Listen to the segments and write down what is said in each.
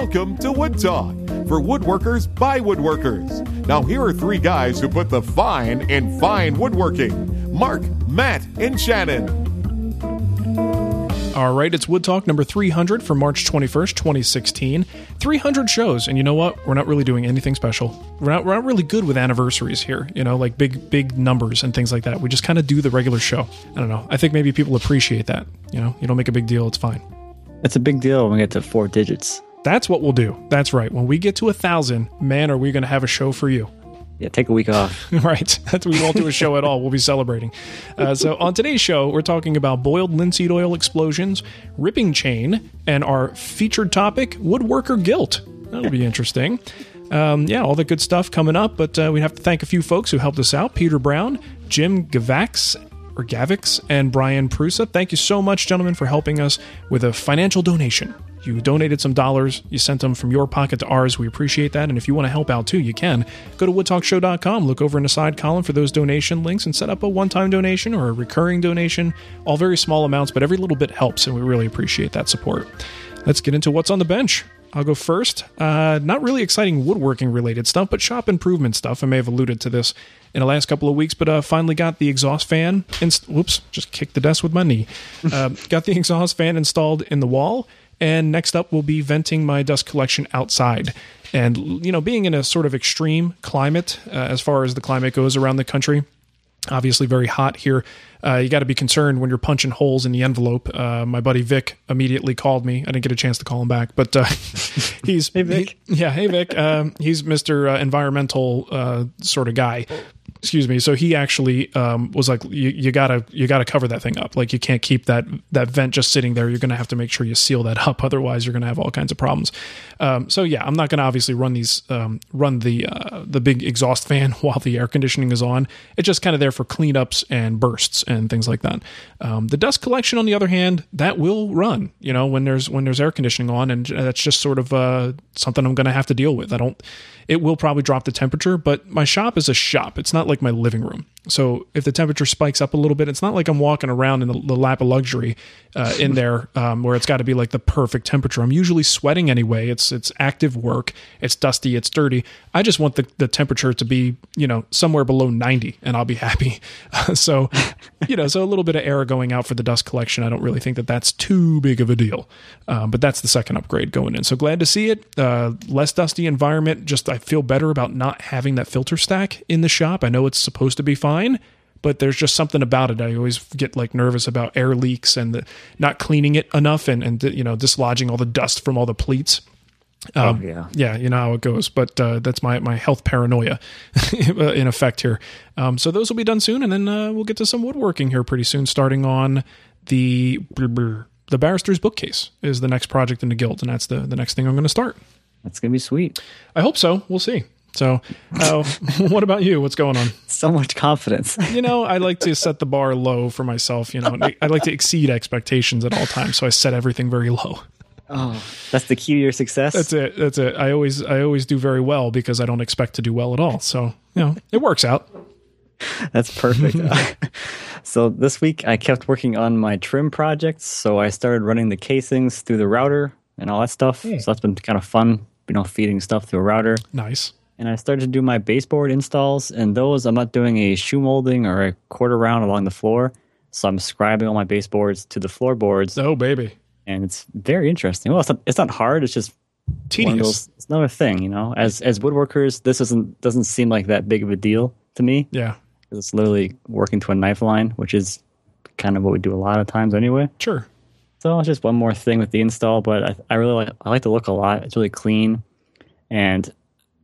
Welcome to Wood Talk for woodworkers by woodworkers. Now, here are three guys who put the fine in fine woodworking Mark, Matt, and Shannon. All right, it's Wood Talk number 300 for March 21st, 2016. 300 shows, and you know what? We're not really doing anything special. We're not, we're not really good with anniversaries here, you know, like big, big numbers and things like that. We just kind of do the regular show. I don't know. I think maybe people appreciate that. You know, you don't make a big deal, it's fine. It's a big deal when we get to four digits. That's what we'll do. That's right. When we get to a thousand, man, are we going to have a show for you. Yeah, take a week off. right. That's we won't do a show at all. We'll be celebrating. Uh, so on today's show, we're talking about boiled linseed oil explosions, ripping chain, and our featured topic, woodworker guilt. That'll be interesting. Um, yeah, all the good stuff coming up. But uh, we have to thank a few folks who helped us out: Peter Brown, Jim Gavax, or Gavix, and Brian Prusa. Thank you so much, gentlemen, for helping us with a financial donation. You donated some dollars, you sent them from your pocket to ours. We appreciate that. And if you want to help out too, you can. Go to woodtalkshow.com, look over in the side column for those donation links, and set up a one time donation or a recurring donation. All very small amounts, but every little bit helps, and we really appreciate that support. Let's get into what's on the bench. I'll go first. Uh, not really exciting woodworking related stuff, but shop improvement stuff. I may have alluded to this in the last couple of weeks, but uh, finally got the exhaust fan. Inst- whoops, just kicked the desk with my knee. Uh, got the exhaust fan installed in the wall and next up will be venting my dust collection outside. And, you know, being in a sort of extreme climate uh, as far as the climate goes around the country, obviously very hot here. Uh, you got to be concerned when you're punching holes in the envelope. Uh, my buddy Vic immediately called me. I didn't get a chance to call him back, but uh, he's hey Vic. He, yeah, hey Vic. Um, he's Mister uh, Environmental uh, sort of guy excuse me so he actually um, was like you, gotta you gotta cover that thing up. Like you can't keep that that vent just sitting there. You're gonna have to make sure you seal that up. Otherwise you're gonna have all kinds of problems. Um, so yeah i'm not gonna obviously run these um, run the uh, the big exhaust fan while the air conditioning is on. It's just kind of there for cleanups and bursts and things like that. Um, the dust collection on the other hand that will run you know when there's when there's air conditioning on and that's just sort of uh, something i'm gonna have to deal with. I don't it will probably drop the temperature, but my shop is a shop. It's not like my living room. So if the temperature spikes up a little bit, it's not like I'm walking around in the, the lap of luxury uh, in there um, where it's got to be like the perfect temperature. I'm usually sweating anyway. It's it's active work. It's dusty. It's dirty. I just want the, the temperature to be you know somewhere below 90, and I'll be happy. so you know, so a little bit of air going out for the dust collection. I don't really think that that's too big of a deal. Um, but that's the second upgrade going in. So glad to see it. Uh, less dusty environment. Just I feel better about not having that filter stack in the shop. I know it's supposed to be fine fine, but there's just something about it. I always get like nervous about air leaks and the, not cleaning it enough and, and, you know, dislodging all the dust from all the pleats. Um, oh, yeah. Yeah, you know how it goes, but uh, that's my, my health paranoia in effect here. Um, so those will be done soon, and then uh, we'll get to some woodworking here pretty soon, starting on the the barrister's bookcase is the next project in the guild, and that's the, the next thing I'm going to start. That's going to be sweet. I hope so. We'll see. So, uh, what about you? What's going on? So much confidence. you know, I like to set the bar low for myself. You know, I like to exceed expectations at all times, so I set everything very low. Oh, that's the key to your success. That's it. That's it. I always, I always do very well because I don't expect to do well at all. So, you know, it works out. That's perfect. so this week I kept working on my trim projects. So I started running the casings through the router and all that stuff. Hey. So that's been kind of fun, you know, feeding stuff through a router. Nice and I started to do my baseboard installs. And those, I'm not doing a shoe molding or a quarter round along the floor. So I'm scribing all my baseboards to the floorboards. Oh, baby. And it's very interesting. Well, it's not, it's not hard. It's just tedious. Those, it's another thing, you know. As as woodworkers, this doesn't doesn't seem like that big of a deal to me. Yeah, it's literally working to a knife line, which is kind of what we do a lot of times anyway. Sure. So it's just one more thing with the install, but I, I really like I like the look a lot. It's really clean, and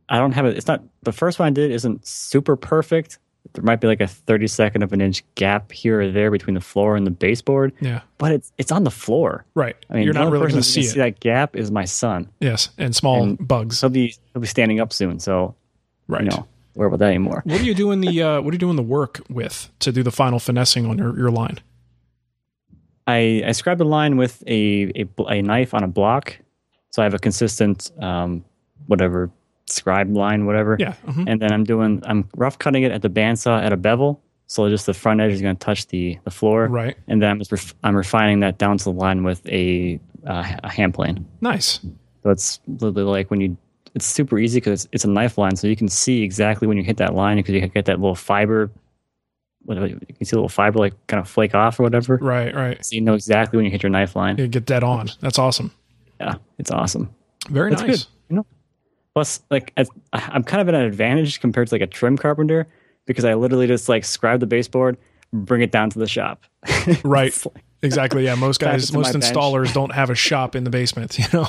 I don't have it. It's not the first one I did isn't super perfect. There might be like a 32nd of an inch gap here or there between the floor and the baseboard. Yeah, but it's it's on the floor. Right. I mean, you're not really going to see, see that gap is my son. Yes, and small and bugs. He'll be he'll be standing up soon. So, right. You know, where about that anymore? What are you doing the uh, What are you doing the work with to do the final finessing on your, your line? I I scribe the line with a, a a knife on a block, so I have a consistent um, whatever scribe line, whatever. Yeah. Mm-hmm. And then I'm doing, I'm rough cutting it at the bandsaw at a bevel. So just the front edge is going to touch the, the floor. Right. And then I'm, ref- I'm refining that down to the line with a, uh, a hand plane. Nice. So it's literally like when you, it's super easy because it's, it's a knife line, so you can see exactly when you hit that line because you can get that little fiber. Whatever you can see a little fiber like kind of flake off or whatever. Right, right. So you know exactly when you hit your knife line. You get dead on. That's awesome. Yeah, it's awesome. Very That's nice. good. You know, plus like I, I'm kind of at an advantage compared to like a trim carpenter because I literally just like scribe the baseboard, bring it down to the shop. Right. Like- Exactly. Yeah. Most guys, most bench. installers don't have a shop in the basement. You know.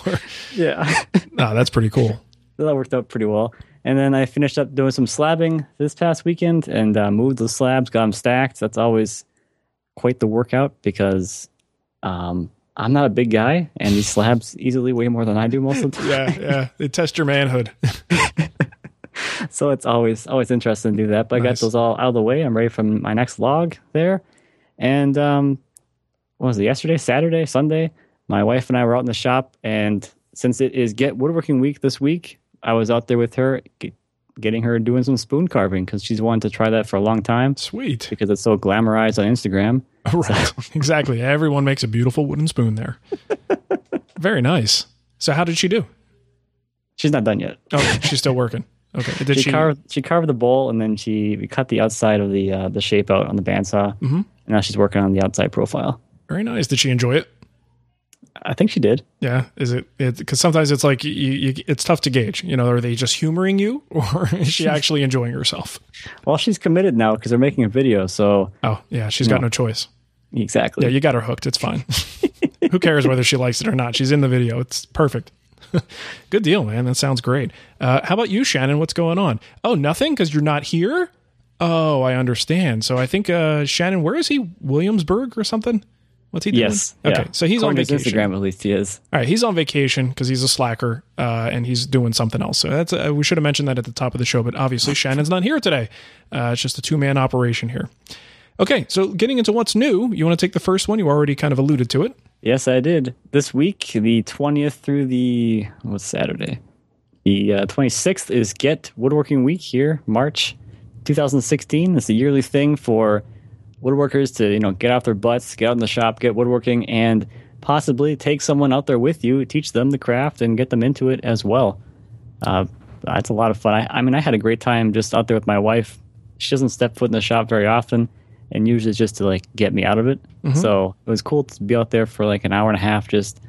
yeah. no, that's pretty cool. that worked out pretty well. And then I finished up doing some slabbing this past weekend and uh, moved the slabs, got them stacked. That's always quite the workout because um, I'm not a big guy, and these slabs easily weigh more than I do most of the time. Yeah, yeah. They test your manhood. so it's always always interesting to do that. But I got those all out of the way. I'm ready for my next log there. And um, what was it? Yesterday, Saturday, Sunday. My wife and I were out in the shop, and since it is Get Woodworking Week this week, I was out there with her, getting her doing some spoon carving because she's wanted to try that for a long time Sweet. because it's so glamorized on Instagram. Right. exactly. Everyone makes a beautiful wooden spoon there. Very nice. So how did she do? She's not done yet. Oh, she's still working. Okay. Did She, she? carved she carved the bowl and then she we cut the outside of the uh, the shape out on the bandsaw. Mm-hmm. And now she's working on the outside profile. Very nice. Did she enjoy it? I think she did. Yeah. Is it? Because sometimes it's like you, you, it's tough to gauge. You know, are they just humoring you, or is she actually enjoying herself? Well, she's committed now because they're making a video. So Oh, yeah. She's got No. no choice. Exactly. Yeah, you got her hooked. It's fine. Who cares whether she likes it or not? She's in the video. It's perfect. Good deal, man. That sounds great. Uh, how about you, Shannon? What's going on? Oh, nothing because you're not here. Oh, I understand. So I think uh, Shannon, where is he? Williamsburg or something? What's he doing? yes. Okay, yeah. so he's on According his vacation. Instagram, at least he is. All right, he's on vacation because he's a slacker uh, and he's doing something else. So that's uh, we should have mentioned that at the top of the show, but obviously Shannon's not here today. Uh, it's just a two man operation here. Okay, so getting into what's new, you want to take the first one? You already kind of alluded to it. Yes, I did. This week, the 20th through the, what's Saturday? The uh, 26th is Get Woodworking Week here, March 2016. It's a yearly thing for woodworkers to, you know, get off their butts, get out in the shop, get woodworking, and possibly take someone out there with you, teach them the craft, and get them into it as well. Uh, it's a lot of fun. I, I mean, I had a great time just out there with my wife. She doesn't step foot in the shop very often, and usually it's just to like get me out of it. So it was cool to be out there for like an hour and a half, just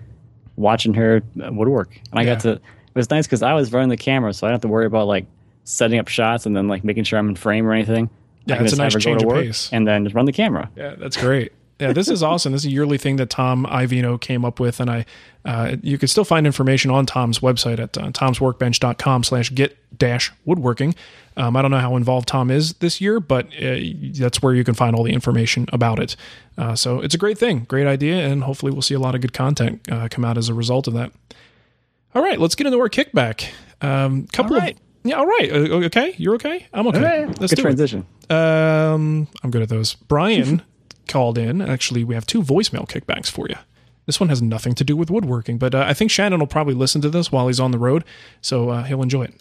watching her uh, woodwork. And I got to. It was nice because I was running the camera, so I don't have to worry about like setting up shots and then like making sure I'm in frame or anything. Yeah, it's a nice change of work pace. and then just run the camera. Yeah, that's great. Yeah, this is awesome. This is a yearly thing that Tom Iovino came up with, and I, uh, you can still find information on Tom's website at uh, tomsworkbench.com slash get dash woodworking. Um, I don't know how involved Tom is this year, but uh, that's where you can find all the information about it. Uh, so it's a great thing, great idea, and hopefully we'll see a lot of good content uh, come out as a result of that. All right, let's get into our kickback. Um, couple All right. of yeah, all right. Uh, okay, you're okay. I'm okay. Let's Good do it. transition. Um, I'm good at those. Brian called in. Actually, we have two voicemail kickbacks for you. This one has nothing to do with woodworking, but uh, I think Shannon will probably listen to this while he's on the road, so uh, he'll enjoy it.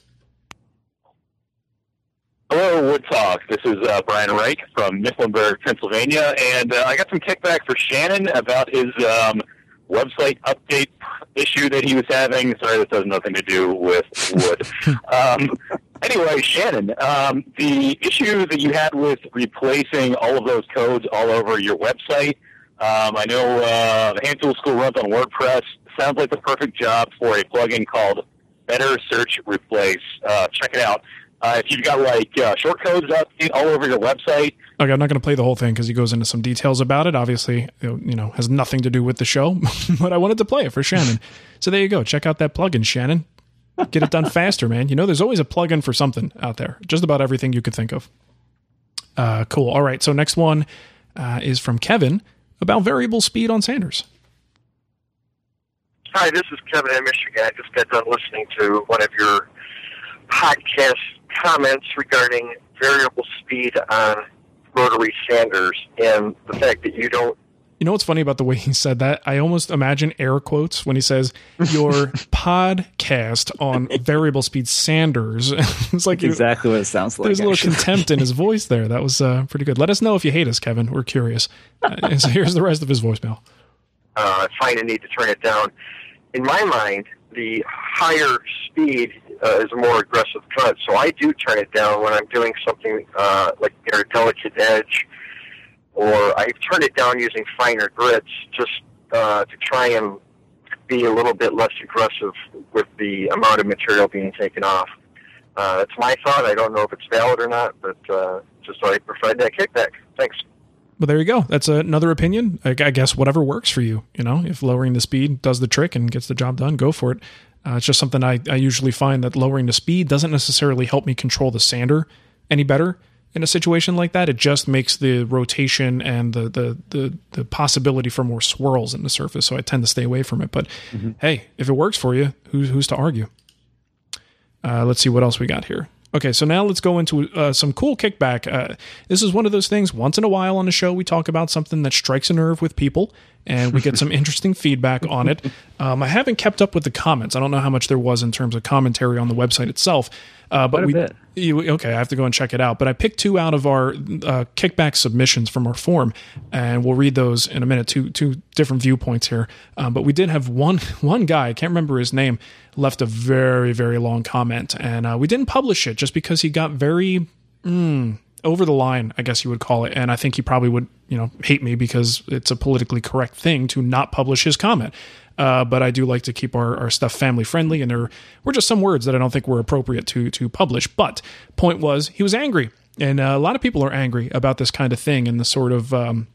Hello, Wood Talk. This is uh, Brian Reich from Mifflinburg, Pennsylvania, and uh, I got some kickback for Shannon about his um, website update issue that he was having. Sorry, this has nothing to do with wood. um, anyway, Shannon, um, the issue that you had with replacing all of those codes all over your website. Um, I know uh, the Hand Tool School runs on WordPress. Sounds like the perfect job for a plugin called Better Search Replace. Uh, check it out. Uh, if you've got like uh, short codes out all over your website, Okay, I'm not going to play the whole thing because he goes into some details about it. Obviously, you know, has nothing to do with the show, but I wanted to play it for Shannon. so there you go. Check out that plugin, Shannon. Get it done faster, man. You know, there's always a plugin for something out there. Just about everything you could think of. Uh, cool. All right. So next one uh, is from Kevin about variable speed on Sanders. Hi, this is Kevin in Michigan. I just got done listening to one of your podcast comments regarding variable speed on rotary sanders and the fact that you don't You know what's funny about the way he said that? I almost imagine air quotes when he says your podcast on variable speed Sanders. it's like Exactly what it sounds like. There's a little actually. contempt in his voice there. That was uh, pretty good. Let us know if you hate us, Kevin. We're curious. Uh, and so here's the rest of his voicemail. uh, find a need to turn it down. In my mind, the higher speed uh, is a more aggressive cut. So I do turn it down when I'm doing something uh, like near a delicate edge, or I turn it down using finer grits just uh, to try and be a little bit less aggressive with the amount of material being taken off. Uh, that's my thought. I don't know if it's valid or not, but uh, just so I provide that kickback. Thanks. Well, there you go. That's another opinion. I, I guess whatever works for you. You know, if lowering the speed does the trick and gets the job done, go for it. Uh, it's just something I, I usually find that lowering the speed doesn't necessarily help me control the sander any better in a situation like that. It just makes the rotation and the the the, the possibility for more swirls in the surface. So I tend to stay away from it. But mm-hmm. hey, if it works for you, who's who's to argue? Uh, let's see what else we got here. Okay, so now let's go into uh, some cool kickback. Uh, this is one of those things, once in a while on the show, we talk about something that strikes a nerve with people and we get some interesting feedback on it. Um, I haven't kept up with the comments. I don't know how much there was in terms of commentary on the website itself. Uh, but we, you, okay, I have to go and check it out. But I picked two out of our uh, kickback submissions from our form, and we'll read those in a minute. Two two different viewpoints here. Um, but we did have one one guy. I can't remember his name. Left a very very long comment, and uh, we didn't publish it just because he got very. Mm, over the line, I guess you would call it. And I think he probably would, you know, hate me because it's a politically correct thing to not publish his comment. Uh, but I do like to keep our, our stuff family friendly, and there were just some words that I don't think were appropriate to to publish. But point was, he was angry, and uh, a lot of people are angry about this kind of thing and the sort of um,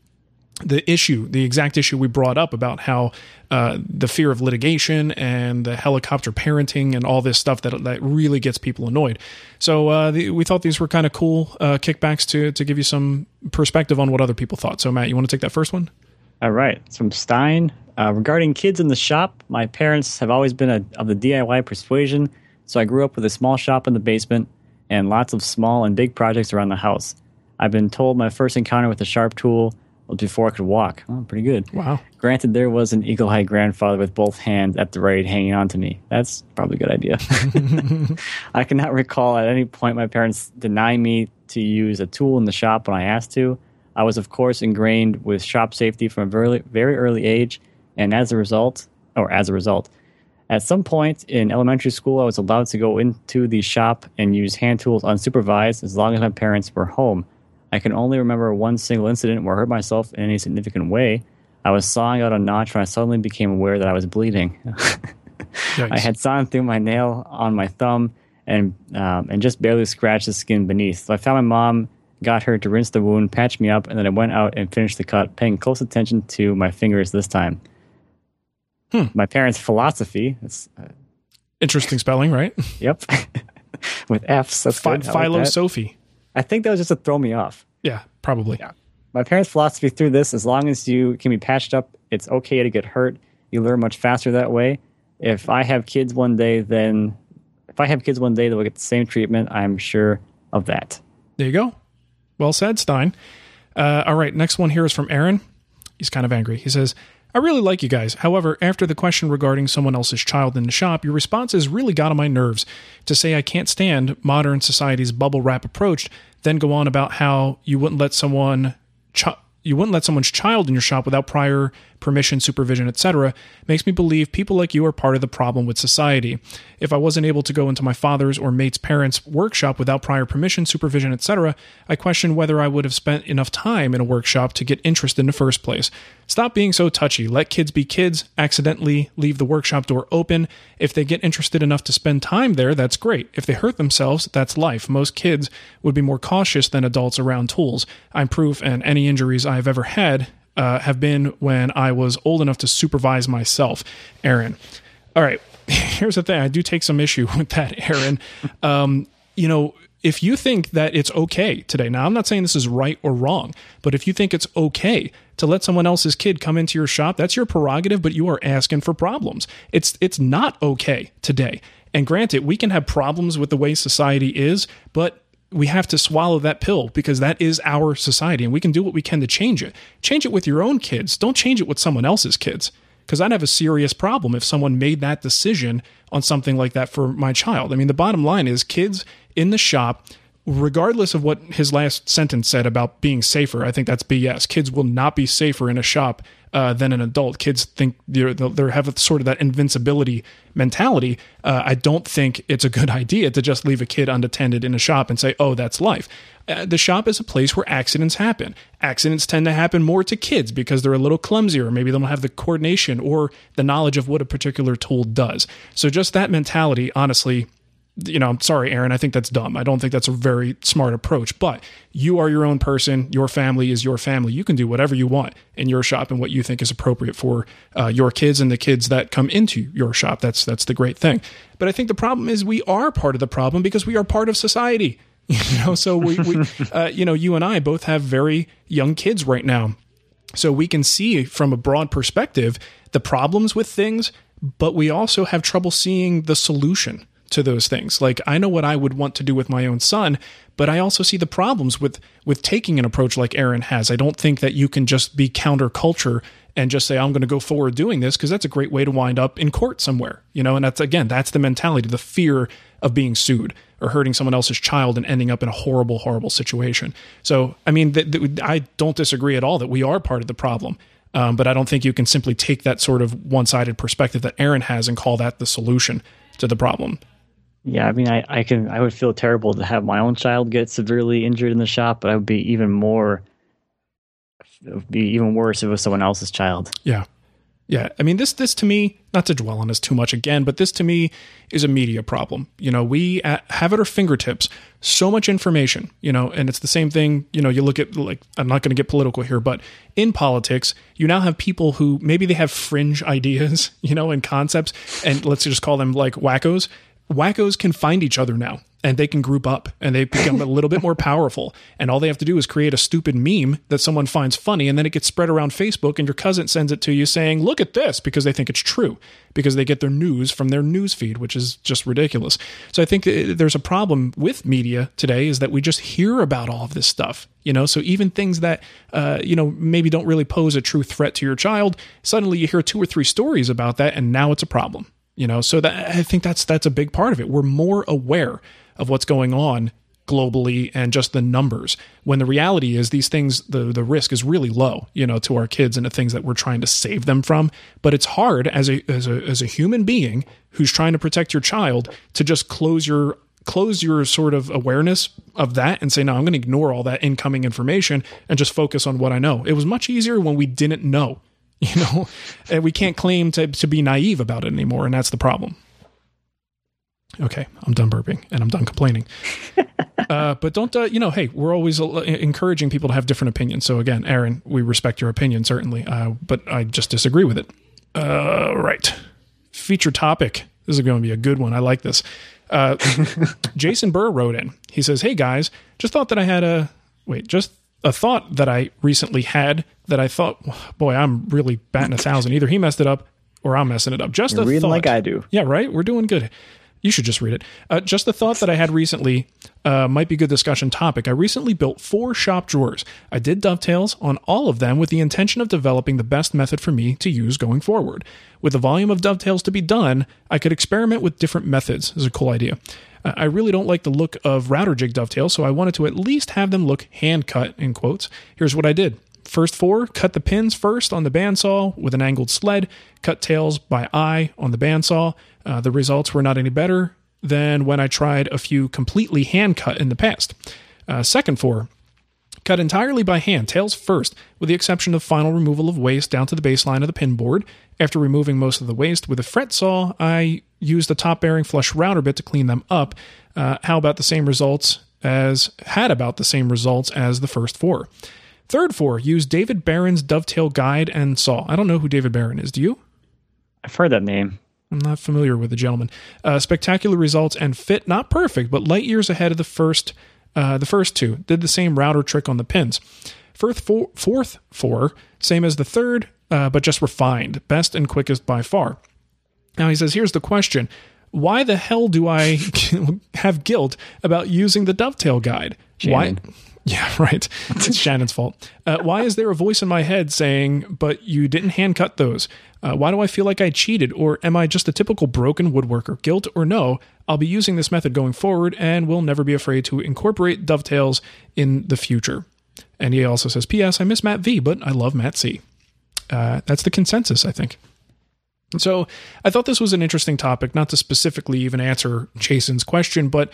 the issue, the exact issue we brought up about how uh, the fear of litigation and the helicopter parenting and all this stuff that that really gets people annoyed. So uh, the, we thought these were kind of cool uh, kickbacks to to give you some perspective on what other people thought. So Matt, you want to take that first one? All right, it's from Stein uh, regarding kids in the shop. My parents have always been a, of the DIY persuasion, so I grew up with a small shop in the basement and lots of small and big projects around the house. I've been told my first encounter with a sharp tool before I could walk. Oh, pretty good. Wow. Granted, there was an eagle eyed grandfather with both hands at the ready hanging on to me. That's probably a good idea. I cannot recall at any point my parents denying me to use a tool in the shop when I asked to. I was, of course, ingrained with shop safety from a very, very early age, and as a result, or as a result, at some point in elementary school, I was allowed to go into the shop and use hand tools unsupervised as long as my parents were home. I can only remember one single incident where I hurt myself in any significant way. I was sawing out a notch when I suddenly became aware that I was bleeding. I had sawn through my nail on my thumb and um, and just barely scratched the skin beneath. So I found my mom, got her to rinse the wound, patch me up, and then I went out and finished the cut, paying close attention to my fingers this time. Hmm. My parents' philosophy. It's, uh, Interesting spelling, right? Yep. With F's. That's Ph- Philo like Sophie. I think that was just to throw me off. Yeah, probably. Yeah. My parents' philosophy through this, as long as you can be patched up, it's okay to get hurt. You learn much faster that way. If I have kids one day, then if I have kids one day they'll get the same treatment, I'm sure of that. There you go. Well said, Stein. Uh, all right, next one here is from Aaron. He's kind of angry. He says, I really like you guys. However, after the question regarding someone else's child in the shop, your responses really got on my nerves. To say I can't stand modern society's bubble wrap approach, then go on about how you wouldn't let someone ch- you wouldn't let someone's child in your shop without prior permission, supervision, etc., makes me believe people like you are part of the problem with society. If I wasn't able to go into my father's or mate's parents' workshop without prior permission, supervision, etc., I question whether I would have spent enough time in a workshop to get interest in the first place. Stop being so touchy. Let kids be kids. Accidentally leave the workshop door open. If they get interested enough to spend time there, that's great. If they hurt themselves, that's life. Most kids would be more cautious than adults around tools. I'm proof, and any injuries I've ever had uh, have been when I was old enough to supervise myself, Aaron. All right, here's the thing. I do take some issue with that, Aaron. Um, you know, if you think that it's okay today, now I'm not saying this is right or wrong, but if you think it's okay to let someone else's kid come into your shop, that's your prerogative, but you are asking for problems. It's it's not okay today. And granted, we can have problems with the way society is, but we have to swallow that pill because that is our society and we can do what we can to change it. Change it with your own kids. Don't change it with someone else's kids. Because I'd have a serious problem if someone made that decision on something like that for my child. I mean, the bottom line is kids in the shop, regardless of what his last sentence said about being safer, I think that's BS. Kids will not be safer in a shop uh, than an adult. Kids think they're, they're have sort of that invincibility mentality. Uh, I don't think it's a good idea to just leave a kid unattended in a shop and say, "Oh, that's life." Uh, the shop is a place where accidents happen. Accidents tend to happen more to kids because they're a little clumsier. Maybe they don't have the coordination or the knowledge of what a particular tool does. So just that mentality, honestly, you know, I'm sorry, Aaron. I think that's dumb. I don't think that's a very smart approach. But you are your own person. Your family is your family. You can do whatever you want in your shop and what you think is appropriate for uh, your kids and the kids that come into your shop. That's that's the great thing. But I think the problem is we are part of the problem because we are part of society. You know, so we, we uh, you know, you and I both have very young kids right now, so we can see from a broad perspective the problems with things, but we also have trouble seeing the solution to those things. Like I know what I would want to do with my own son, but I also see the problems with with taking an approach like Aaron has. I don't think that you can just be counterculture and just say I'm going to go forward doing this because that's a great way to wind up in court somewhere. You know, and that's again, that's the mentality, the fear of being sued or hurting someone else's child and ending up in a horrible horrible situation. So, I mean, th- th- I don't disagree at all that we are part of the problem. Um, but I don't think you can simply take that sort of one sided perspective that Aaron has and call that the solution to the problem. Yeah, I mean, I, I can I would feel terrible to have my own child get severely injured in the shop, but I would be even more, it would be even worse if it was someone else's child. Yeah, yeah. I mean, this this to me, not to dwell on this too much again, but this to me is a media problem. You know, we at, have at our fingertips so much information. You know, and it's the same thing. You know, you look at like I'm not going to get political here, but in politics, you now have people who maybe they have fringe ideas, you know, and concepts, and let's just call them like wackos wackos can find each other now and they can group up and they become a little bit more powerful. And all they have to do is create a stupid meme that someone finds funny and then it gets spread around Facebook and your cousin sends it to you saying, look at this, because they think it's true, because they get their news from their news feed, which is just ridiculous. So I think there's a problem with media today is that we just hear about all of this stuff. You know, so even things that, uh, you know, maybe don't really pose a true threat to your child, suddenly you hear two or three stories about that and now it's a problem you know? So that i think that's that's a big part of it. We're more aware of what's going on globally and just the numbers when the reality is these things the the risk is really low you know to our kids and the things that we're trying to save them from. But it's hard as a as a as a human being who's trying to protect your child to just close your close your sort of awareness of that and say no i'm going to ignore all that incoming information and just focus on what i know. It was much easier when we didn't know you know and we can't claim to, to be naive about it anymore and that's the problem. Okay i'm done burping and i'm done complaining. Uh, but don't uh, you know hey we're always uh, encouraging people to have different opinions. So again aaron we respect your opinion certainly uh, but i just disagree with it. Uh, right. Feature topic. This is going to be a good one. I like this. Uh, jason burr wrote in. He says hey guys just thought that i had a wait just a thought that I recently had that I thought, boy, I'm really batting a thousand. Either he messed it up or I'm messing it up. Just You're a reading thought. like I do. Yeah, right. We're doing good. You should just read it. Uh, just the thought that I had recently uh, might be a good discussion topic. I recently built four shop drawers. I did dovetails on all of them with the intention of developing the best method for me to use going forward. With the volume of dovetails to be done, I could experiment with different methods. This is a cool idea. I really don't like the look of router jig dovetails, so I wanted to at least have them look hand cut, in quotes. Here's what I did. First four, cut the pins first on the bandsaw with an angled sled, cut tails by eye on the bandsaw. Uh, the results were not any better than when I tried a few completely hand cut in the past. Uh, second four, cut entirely by hand, tails first, with the exception of final removal of waste down to the baseline of the pin board. After removing most of the waste with a fret saw, I used the top bearing flush router bit to clean them up. Uh, how about the same results as had about the same results as the first four? Third four, use David Barron's dovetail guide and saw. I don't know who David Barron is. Do you? I've heard that name. I'm not familiar with the gentleman. Uh, spectacular results and fit not perfect, but light years ahead of the first. Uh, the first two did the same router trick on the pins. Fourth four, fourth four same as the third, uh, but just refined, best and quickest by far. Now he says, here's the question: Why the hell do I have guilt about using the dovetail guide? Shannon. Why? Yeah, right. It's Shannon's fault. Uh, why is there a voice in my head saying, but you didn't hand cut those? Uh, why do I feel like I cheated? Or am I just a typical broken woodworker? Guilt or no, I'll be using this method going forward and will never be afraid to incorporate dovetails in the future. And he also says, P.S. I miss Matt V, but I love Matt C. Uh, that's the consensus, I think. So I thought this was an interesting topic, not to specifically even answer Jason's question, but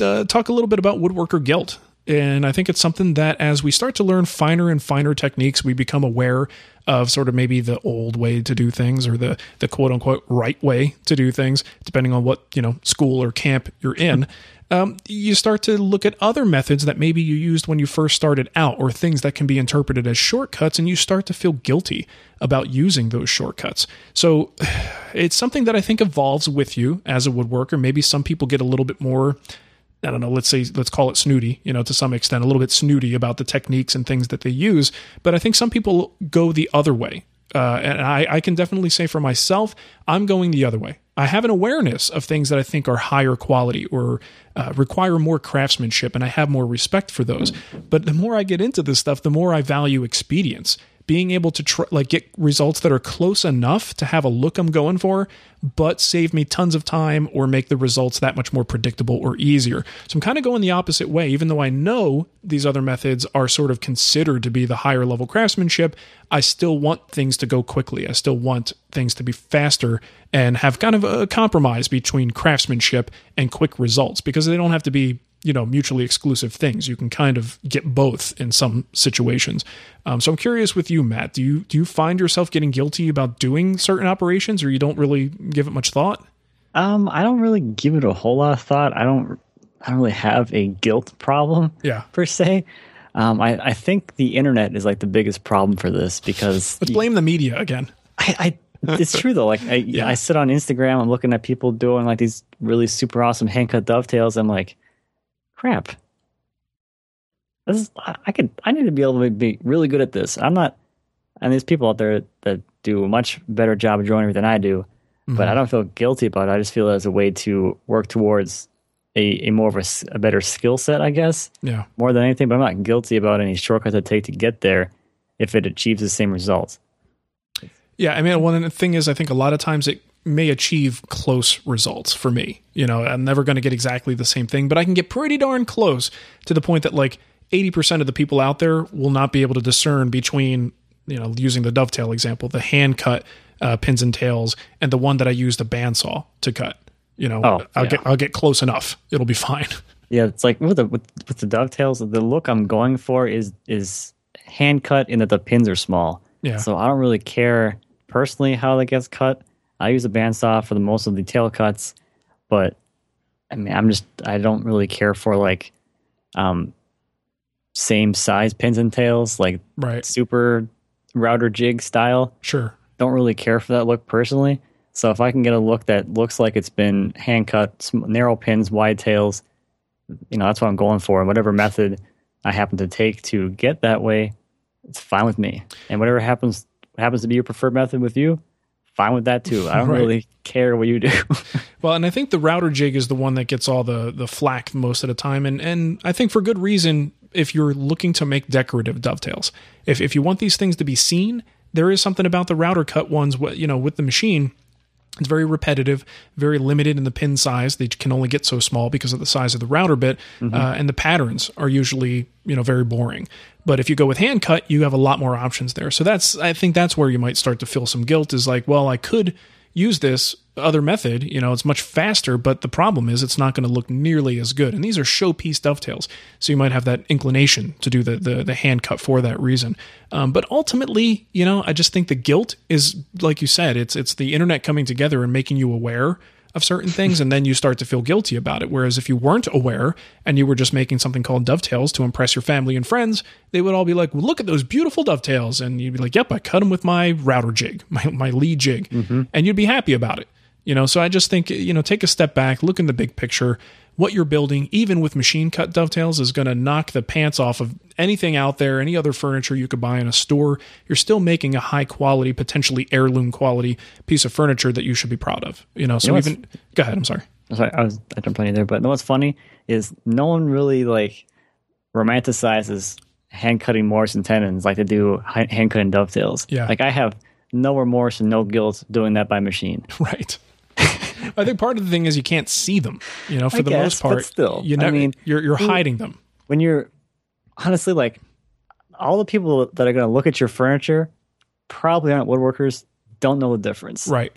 uh, talk a little bit about woodworker guilt. And I think it's something that as we start to learn finer and finer techniques, we become aware of sort of maybe the old way to do things or the the quote unquote right way to do things, depending on what you know school or camp you're in um, you start to look at other methods that maybe you used when you first started out or things that can be interpreted as shortcuts, and you start to feel guilty about using those shortcuts. So it's something that I think evolves with you as a woodworker. Maybe some people get a little bit more. I don't know, let's say, let's call it snooty, you know, to some extent, a little bit snooty about the techniques and things that they use. But I think some people go the other way. Uh, and I, I can definitely say for myself, I'm going the other way. I have an awareness of things that I think are higher quality or uh, require more craftsmanship, and I have more respect for those. But the more I get into this stuff, the more I value expedience being able to tr- like get results that are close enough to have a look I'm going for, but save me tons of time or make the results that much more predictable or easier. So I'm kind of going the opposite way. Even though I know these other methods are sort of considered to be the higher level craftsmanship, I still want things to go quickly. I still want things to be faster and have kind of a compromise between craftsmanship and quick results because they don't have to be you know mutually exclusive things. You can kind of get both in some situations. Um, so I'm curious with you, Matt. Do you do you find yourself getting guilty about doing certain operations, or you don't really give it much thought? Um, I don't really give it a whole lot of thought. I don't. I don't really have a guilt problem. Yeah. Per se. Um, I, I think the internet is like the biggest problem for this because let's blame the media again. I, I it's true though. Like I, yeah. I sit on Instagram, I'm looking at people doing like these really super awesome hand cut dovetails. I'm like, crap. This is, I could I need to be able to be really good at this. I'm not and there's people out there that do a much better job of joinery than I do, mm-hmm. but I don't feel guilty about it. I just feel it as a way to work towards a, a more of a, a better skill set, I guess. Yeah. More than anything, but I'm not guilty about any shortcuts I take to get there if it achieves the same results. Yeah, I mean, one thing is, I think a lot of times it may achieve close results for me. You know, I'm never going to get exactly the same thing, but I can get pretty darn close to the point that like 80% of the people out there will not be able to discern between, you know, using the dovetail example, the hand cut uh, pins and tails, and the one that I use the bandsaw to cut. You know, oh, I'll yeah. get I'll get close enough. It'll be fine. Yeah, it's like with the with, with the dovetails, the look I'm going for is is hand cut in that the pins are small. Yeah. So I don't really care personally how that gets cut. I use a bandsaw for the most of the tail cuts, but I mean, I'm just I don't really care for like um same size pins and tails, like right. super router jig style. Sure. Don't really care for that look personally. So if I can get a look that looks like it's been hand cut, narrow pins, wide tails, you know, that's what I'm going for. And whatever method I happen to take to get that way, it's fine with me. And whatever happens happens to be your preferred method with you, fine with that too. I don't right. really care what you do. well, and I think the router jig is the one that gets all the the flack most of the time, and and I think for good reason. If you're looking to make decorative dovetails, if if you want these things to be seen, there is something about the router cut ones, you know, with the machine. It's very repetitive, very limited in the pin size. They can only get so small because of the size of the router bit, mm-hmm. uh, and the patterns are usually you know very boring. But if you go with hand cut, you have a lot more options there. So that's I think that's where you might start to feel some guilt is like, well, I could use this other method, you know, it's much faster, but the problem is it's not going to look nearly as good. And these are showpiece dovetails, so you might have that inclination to do the the, the hand cut for that reason. Um, but ultimately, you know, I just think the guilt is like you said, it's it's the internet coming together and making you aware of certain things and then you start to feel guilty about it. Whereas if you weren't aware and you were just making something called dovetails to impress your family and friends, they would all be like, well, look at those beautiful dovetails. And you'd be like, yep, I cut them with my router jig, my, my lead jig. Mm-hmm. And you'd be happy about it. You know, so I just think, you know, take a step back, look in the big picture, what you're building, even with machine cut dovetails, is going to knock the pants off of anything out there, any other furniture you could buy in a store. You're still making a high quality, potentially heirloom quality piece of furniture that you should be proud of. You know, so you know even go ahead. I'm sorry. Sorry, I was I jumped on you there, but no, what's funny is no one really like romanticizes hand cutting mortise and tenons like they do hand cutting dovetails. Yeah, like I have no remorse and no guilt doing that by machine. Right. I think part of the thing is you can't see them. You know, for I the guess, most part, still, you know, I mean, you're you're hiding them. When you're honestly like all the people that are going to look at your furniture probably aren't woodworkers don't know the difference. Right.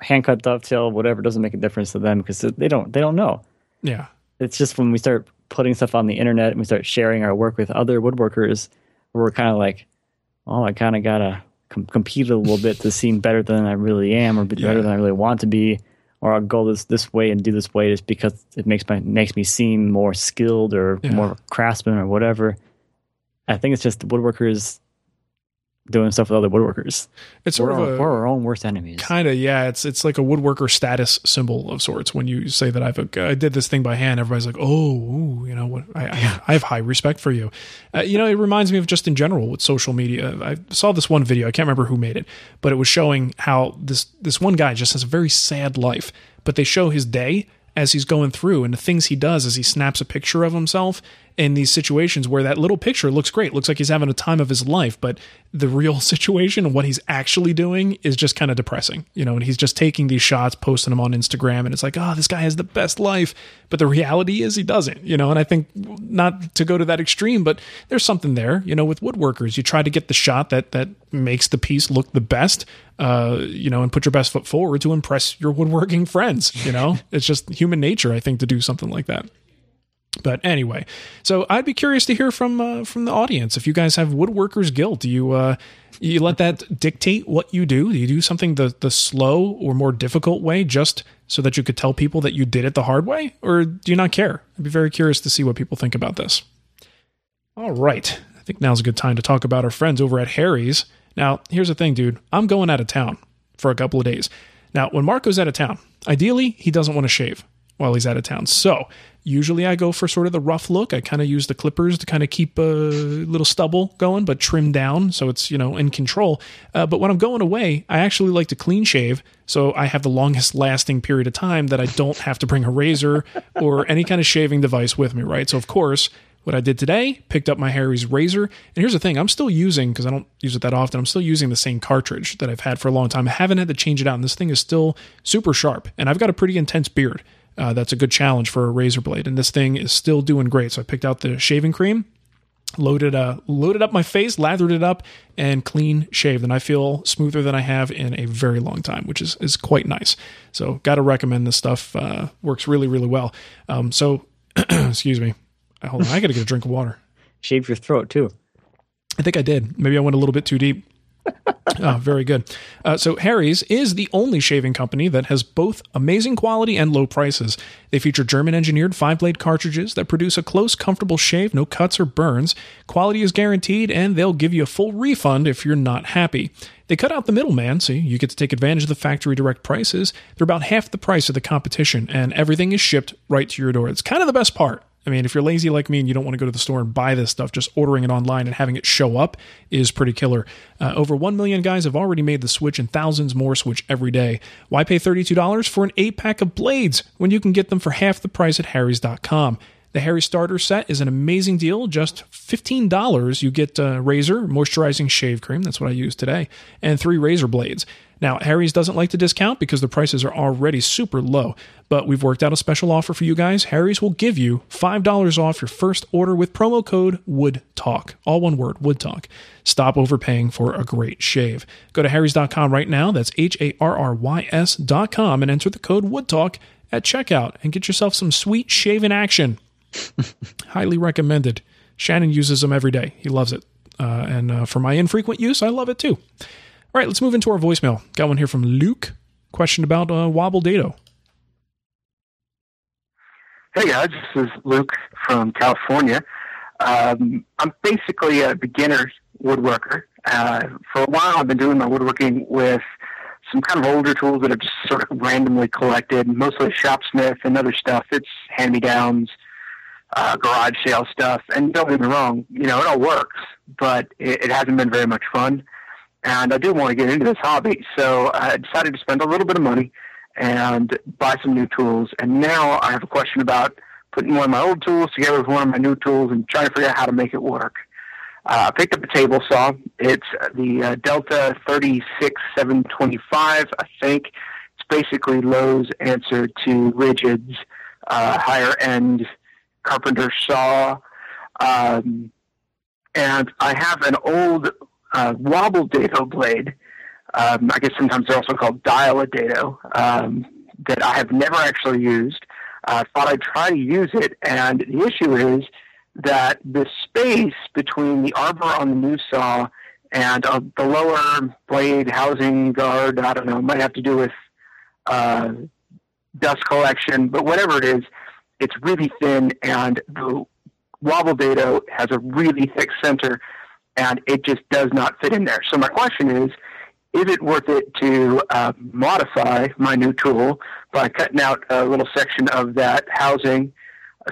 Hand cut dovetail, whatever, doesn't make a difference to them because they don't they don't know. Yeah. It's just when we start putting stuff on the internet and we start sharing our work with other woodworkers, we're kind of like, oh, I kind of gotta com- compete a little bit to seem better than I really am, or be Yeah. better than I really want to be, or I'll go this this way and do this way just because it makes my makes me seem more skilled or Yeah. more craftsman or whatever. I think it's just woodworkers doing stuff with other woodworkers. It's sort we're, of our, a we're our own worst enemies. kind of yeah. It's it's like a woodworker status symbol of sorts. When you say that I've I did this thing by hand, everybody's like, oh, ooh, you know what? I, I I have high respect for you. Uh, you know, it reminds me of just in general with social media. I saw this one video. I can't remember who made it, but it was showing how this this one guy just has a very sad life. But they show his day as he's going through and the things he does is he snaps a picture of himself in these situations where that little picture looks great looks like he's having a time of his life but the real situation and what he's actually doing is just kind of depressing you know and he's just taking these shots posting them on instagram and it's like oh this guy has the best life but the reality is he doesn't you know and i think not to go to that extreme but there's something there you know with woodworkers. You try to get the shot that that makes the piece look the best uh you know and put your best foot forward to impress your woodworking friends you know? It's just human nature i think to do something like that but anyway, so I'd be curious to hear from uh, from the audience if you guys have woodworkers guilt. Do you uh, you let that dictate what you do? Do you do something the the slow or more difficult way just so that you could tell people that you did it the hard way, or do you not care? I'd be very curious to see what people think about this. All right, I think now's a good time to talk about our friends over at Harry's. Now, here's the thing, dude. I'm going out of town for a couple of days. Now, when Marco's out of town, ideally he doesn't want to shave while he's out of town. So usually I go for sort of the rough look. I kind of use the clippers to kind of keep a little stubble going, but trim down so it's you know in control. Uh, but when I'm going away, I actually like to clean shave, so I have the longest lasting period of time that I don't have to bring a razor or any kind of shaving device with me. Right. So of course. What I did today, picked up my Harry's razor. And here's the thing I'm still using, because I don't use it that often, I'm still using the same cartridge that I've had for a long time. I haven't had to change it out, and this thing is still super sharp. And I've got a pretty intense beard. Uh, that's a good challenge for a razor blade. And this thing is still doing great. So I picked out the shaving cream, loaded uh loaded up my face, lathered it up, and clean shaved. And I feel smoother than I have in a very long time, which is is quite nice. So got to recommend this stuff. Uh, works really really well. Um, so excuse me. Hold on, I got to get a drink of water. Shave your throat too. I think I did. Maybe I went a little bit too deep. Oh, very good. Uh, so, Harry's is the only shaving company that has both amazing quality and low prices. They feature German engineered five blade cartridges that produce a close, comfortable shave, no cuts or burns. Quality is guaranteed, and they'll give you a full refund if you're not happy. They cut out the middleman, so you get to take advantage of the factory direct prices. They're about half the price of the competition, and everything is shipped right to your door. It's kind of the best part. I mean, if you're lazy like me and you don't want to go to the store and buy this stuff, just ordering it online and having it show up is pretty killer. Uh, over 1 million guys have already made the switch, and thousands more switch every day. Why pay $32 for an 8 pack of blades when you can get them for half the price at Harry's.com? The Harry Starter Set is an amazing deal. Just $15, you get a razor, moisturizing shave cream, that's what I use today, and three razor blades. Now, Harry's doesn't like to discount because the prices are already super low, but we've worked out a special offer for you guys. Harry's will give you $5 off your first order with promo code WOODTALK. All one word, WOODTALK. Stop overpaying for a great shave. Go to harrys.com right now. That's H A R R Y S.com and enter the code WOODTALK at checkout and get yourself some sweet shaving action. Highly recommended. Shannon uses them every day. He loves it. Uh, and uh, for my infrequent use, I love it too. All right, let's move into our voicemail. Got one here from Luke. Question about uh, Wobble Dado. Hey guys, this is Luke from California. Um, I'm basically a beginner woodworker. Uh, for a while, I've been doing my woodworking with some kind of older tools that I've just sort of randomly collected, mostly shopsmith and other stuff. It's hand-me-downs, uh, garage sale stuff. And don't get me wrong, you know, it all works, but it, it hasn't been very much fun. And I do want to get into this hobby, so I decided to spend a little bit of money and buy some new tools. And now I have a question about putting one of my old tools together with one of my new tools and trying to figure out how to make it work. Uh, I picked up a table saw. It's the uh, Delta 36725, I think. It's basically Lowe's answer to Ridgid's uh, higher end carpenter saw. Um, and I have an old uh, wobble dado blade. Um, I guess sometimes they're also called dial a dado um, that I have never actually used. I uh, thought I'd try to use it, and the issue is that the space between the arbor on the new saw and uh, the lower blade housing guard, I don't know, might have to do with uh, dust collection, but whatever it is, it's really thin, and the wobble dado has a really thick center, and it just does not fit in there. So my question is, is it worth it to uh, modify my new tool by cutting out a little section of that housing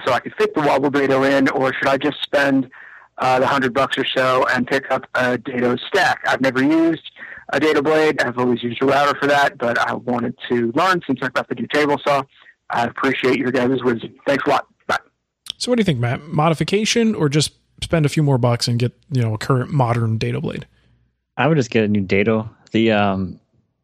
so I could fit the wobble dado in, or should I just spend uh, the hundred bucks or so and pick up a dado stack? I've never used a dado blade. I've always used a router for that, but I wanted to learn since I've got the new table saw. I appreciate your guys' wisdom. Thanks a lot. Bye. So, what do you think, Matt? Modification or just spend a few more bucks and get you know a current modern dado blade? I would just get a new dado. The um,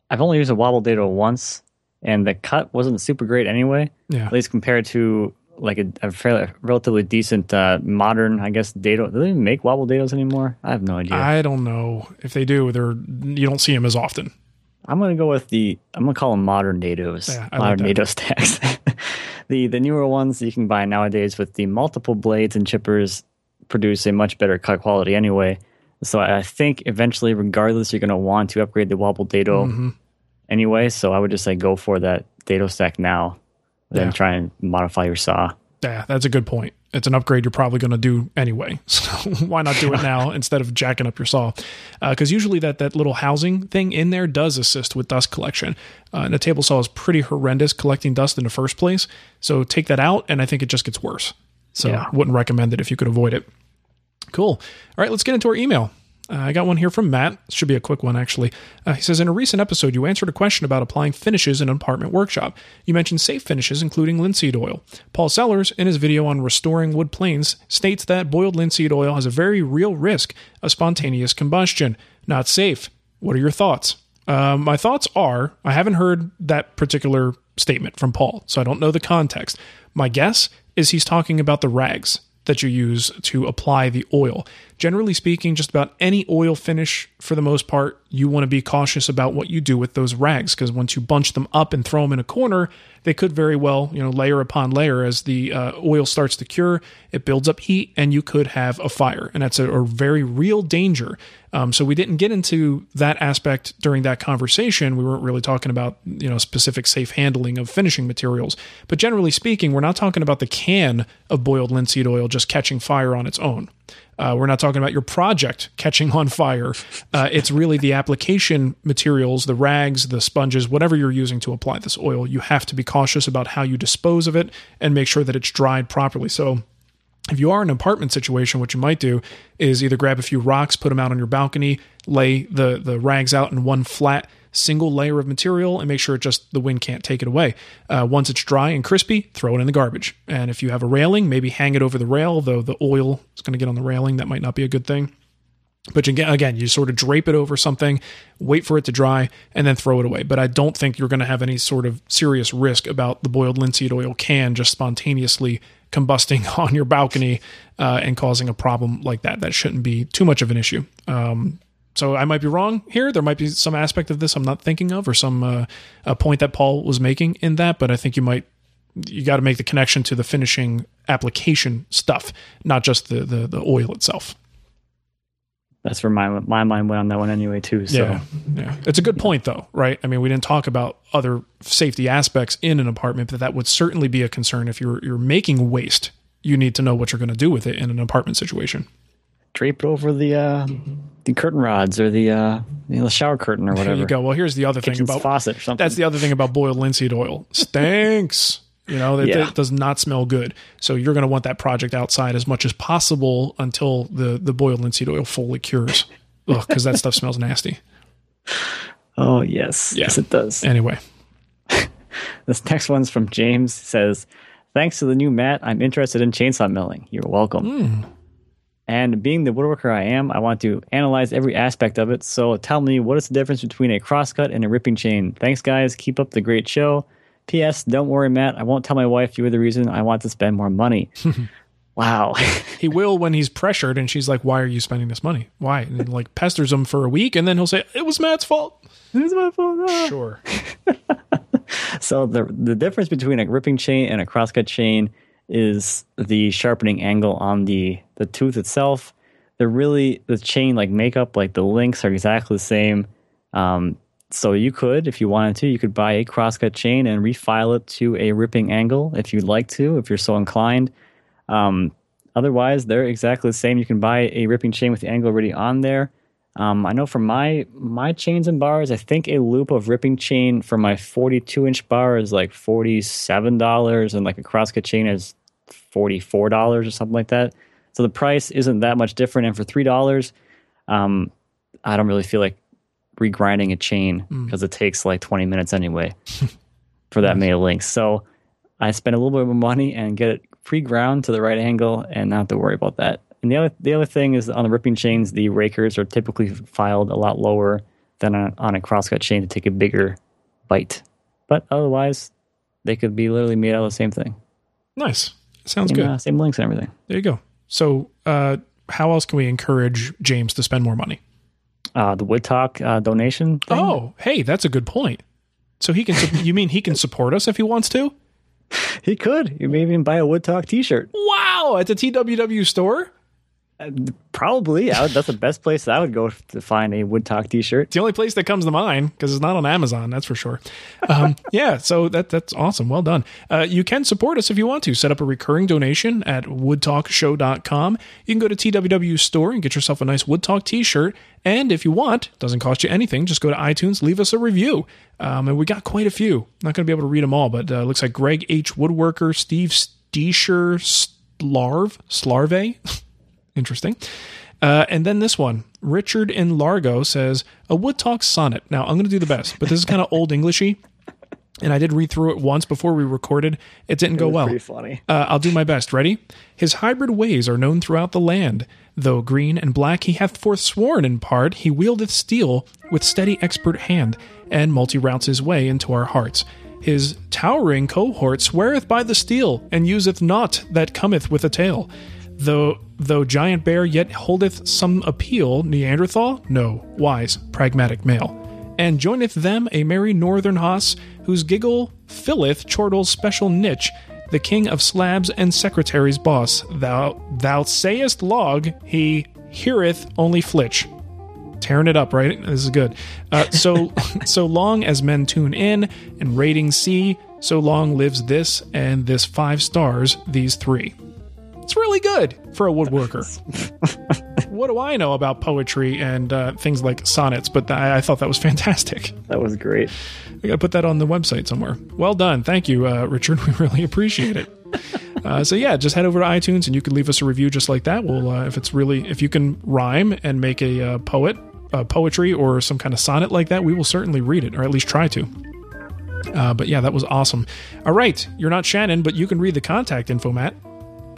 I've only used a wobble dado once, and the cut wasn't super great anyway. Yeah. At least compared to like a, a fairly relatively decent uh, modern, I guess, dado. Do they even make wobble dados anymore? I have no idea. I don't know if they do. They're you don't see them as often. I'm gonna go with the. I'm gonna call them modern dados. Yeah, modern like dado stacks. the the newer ones you can buy nowadays with the multiple blades and chippers produce a much better cut quality anyway. So I think eventually, regardless, you're gonna want to upgrade the wobble dado Mm-hmm. anyway. So I would just say go for that dado stack now, then Yeah. try and modify your saw. Yeah, that's a good point. It's an upgrade you're probably going to do anyway. So why not do it now instead of jacking up your saw? Because usually that that little housing thing in there does assist with dust collection. Uh, and a table saw is pretty horrendous collecting dust in the first place. So take that out, and I think it just gets worse. So Yeah. wouldn't recommend it if you could avoid it. Cool. All right, let's get into our email. Uh, I got one here from Matt. Should be a quick one, actually. Uh, he says In a recent episode, you answered a question about applying finishes in an apartment workshop. You mentioned safe finishes, including linseed oil. Paul Sellers, in his video on restoring wood planes, states that boiled linseed oil has a very real risk of spontaneous combustion. Not safe. What are your thoughts? Um, my thoughts are I haven't heard that particular statement from Paul, so I don't know the context. My guess is he's talking about the rags that you use to apply the oil. Generally speaking, just about any oil finish, for the most part, you want to be cautious about what you do with those rags because once you bunch them up and throw them in a corner, they could very well, you know, layer upon layer as the uh, oil starts to cure, it builds up heat, and you could have a fire. And that's a, a very real danger. Um, so we didn't get into that aspect during that conversation. We weren't really talking about, you know, specific safe handling of finishing materials. But generally speaking, we're not talking about the can of boiled linseed oil just catching fire on its own. Uh, we're not talking about your project catching on fire. Uh, it's really the application materials, the rags, the sponges, whatever you're using to apply this oil. You have to be cautious about how you dispose of it and make sure that it's dried properly. So, if you are in an apartment situation, what you might do is either grab a few rocks, put them out on your balcony, lay the, the rags out in one flat single layer of material and make sure it just the wind can't take it away. Uh, once it's dry and crispy, throw it in the garbage. And if you have a railing, maybe hang it over the rail, though the oil is going to get on the railing. That might not be a good thing. But again, again, you sort of drape it over something, wait for it to dry, and then throw it away. But I don't think you're going to have any sort of serious risk about the boiled linseed oil can just spontaneously combusting on your balcony uh, and causing a problem like that. That shouldn't be too much of an issue. Um, so I might be wrong here. There might be some aspect of this I'm not thinking of, or some uh, a point that Paul was making in that. But I think you might you got to make the connection to the finishing application stuff, not just the the, the oil itself. That's where my my mind went on that one anyway too. So Yeah, yeah. It's a good point though, right? I mean, we didn't talk about other safety aspects in an apartment, but that would certainly be a concern if you're you're making waste. You need to know what you're going to do with it in an apartment situation. drape it over the uh, the curtain rods or the uh, you know, the shower curtain or whatever. There you go. Well, here's the other thing about faucet or something. That's the other thing about boiled linseed oil. Stinks. You know, that, Yeah. that does not smell good. So you're going to want that project outside as much as possible until the the boiled linseed oil fully cures. because that stuff smells nasty. Oh yes, Yeah. yes it does. Anyway, This next one's from James. Says, "Thanks to the new mat, I'm interested in chainsaw milling. You're welcome." Hmm. And being the woodworker I am, I want to analyze every aspect of it. So tell me, what is the difference between a crosscut and a ripping chain? Thanks, guys. Keep up the great show. P.S. Don't worry, Matt. I won't tell my wife you were the reason I want to spend more money. Wow. He will when he's pressured, and she's like, "Why are you spending this money? Why?" And then, like pesters him for a week, and then he'll say, "It was Matt's fault." It was my fault. ah. Sure. So the the difference between a ripping chain and a crosscut chain is the sharpening angle on the the tooth itself. They're really the chain like makeup, like the links are exactly the same. Um, so you could, if you wanted to, you could buy a crosscut chain and refile it to a ripping angle if you'd like to, if you're so inclined. Um, otherwise, they're exactly the same. You can buy a ripping chain with the angle already on there. Um, I know for my my chains and bars, I think a loop of ripping chain for my 42 inch bar is like forty seven dollars, and like a crosscut chain is forty four dollars or something like that. So the price isn't that much different. And for three dollars, um, I don't really feel like regrinding a chain because it takes like 20 minutes anyway for that many links. So I spend a little bit more money and get it pre-ground to the right angle and not have to worry about that. And the other the other thing is on the ripping chains, the rakers are typically filed a lot lower than on, on a crosscut chain to take a bigger bite. But otherwise, they could be literally made out of the same thing. Nice. Sounds Same, good. uh, same links and everything. There you go. So, uh, how else can we encourage James to spend more money? Uh, the Wood Talk uh, donation. Thing, Oh, hey, that's a good point. So he can. su- you mean he can support us if he wants to? he could. You may even buy a Wood Talk T-shirt. Wow, at the TWW store. Probably. Would, that's the best place I would go to find a Wood Talk T-shirt. It's the only place that comes to mind because it's not on Amazon. That's for sure. Um, yeah, so that that's awesome. Well done. Uh, you can support us if you want to. Set up a recurring donation at woodtalkshow.com. You can go to TWW store and get yourself a nice Wood Talk T-shirt. And if you want, doesn't cost you anything. Just go to iTunes, leave us a review. Um, and we got quite a few. Not going to be able to read them all, but uh, looks like Greg H. Woodworker, Steve Steesher, Slarv, Slarve. Interesting. Uh, and then this one, Richard in Largo says a Wood Talk sonnet. Now I'm going to do the best, but this is kind of old Englishy, and I did read through it once before we recorded. It didn't go well. Pretty funny. Uh, I'll do my best. Ready? His hybrid ways are known throughout the land. Though green and black he hath forsworn in part, he wieldeth steel with steady expert hand, and multi routes his way into our hearts. His towering cohort sweareth by the steel, and useth naught that cometh with a tail. Though though giant bear yet holdeth some appeal, Neanderthal? No, wise, pragmatic male. And joineth them a merry northern hoss, whose giggle filleth Chortle's special niche, the king of slabs and secretary's boss. Thou thou sayest log, he heareth only flitch. Tearing it up, right? This is good. Uh, so so long as men tune in and ratings see, so long lives this and this five stars, these three. It's really good for a woodworker. what do I know about poetry and uh, things like sonnets? But I, I thought that was fantastic. That was great. I got to put that on the website somewhere. Well done. Thank you, uh, Richard. We really appreciate it. Uh, so yeah, just head over to iTunes and you can leave us a review just like that. We'll, uh, if it's really, if you can rhyme and make a uh, poet, uh, poetry or some kind of sonnet like that, we will certainly read it or at least try to. Uh, but yeah, that was awesome. All right, you're not Shannon, but you can read the contact info, Matt.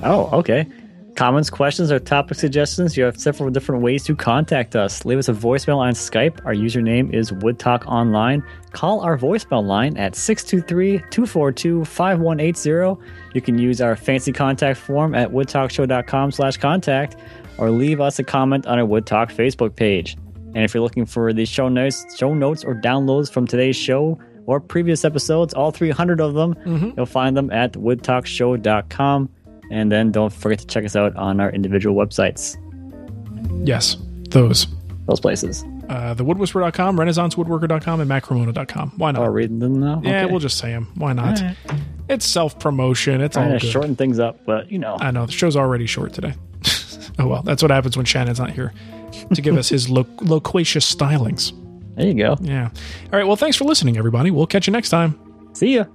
Oh, okay. Comments, questions, or topic suggestions, you have several different ways to contact us. Leave us a voicemail on Skype. Our username is WoodTalk Online. Call our voicemail line at 623-242-5180. You can use our fancy contact form at woodtalkshow.com slash contact or leave us a comment on our WoodTalk Facebook page. And if you're looking for the show notes, show notes or downloads from today's show or previous episodes, all 300 of them, mm-hmm. you'll find them at woodtalkshow.com. And then don't forget to check us out on our individual websites, Yes, those. those places. Uh, thewoodwhisperer.com, renaissancewoodworker.com, and mattcremona.com. Why not? Oh, reading them now? Yeah, Okay. we'll just say them. Why not? It's self promotion. It's all to good. shorten things up, but you know. I know the show's already short today. oh well, that's what happens when Shannon's not here to give us his lo- loquacious stylings. There you go. Yeah. All right. Well, thanks for listening, everybody. We'll catch you next time. See ya.